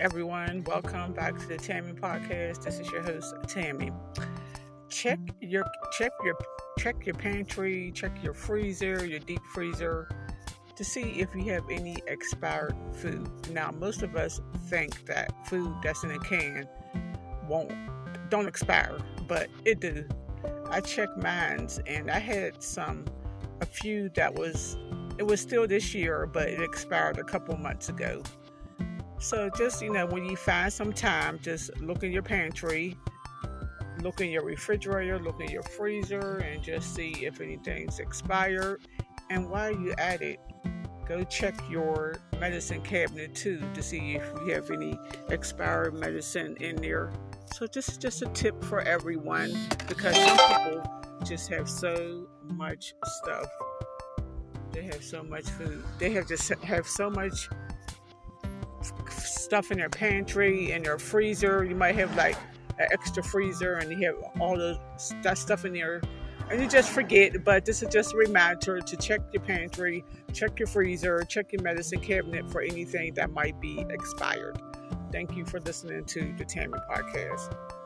everyone. Welcome back to the Tammy Podcast. This is your host, Tammy. Check your check your check your pantry, check your freezer, your deep freezer to see if you have any expired food. Now, most of us think that food that's in a can won't don't expire, but it do. I checked mines and I had some a few that was it was still this year, but it expired a couple months ago. So just you know, when you find some time, just look in your pantry, look in your refrigerator, look in your freezer, and just see if anything's expired. And while you're at it, go check your medicine cabinet too to see if you have any expired medicine in there. So this is just a tip for everyone because some people just have so much stuff. They have so much food. They have just have so much stuff in their pantry and their freezer. You might have like an extra freezer and you have all those that stuff in there and you just forget. But this is just a reminder to check your pantry, check your freezer, check your medicine cabinet for anything that might be expired. Thank you for listening to the Tammy Podcast.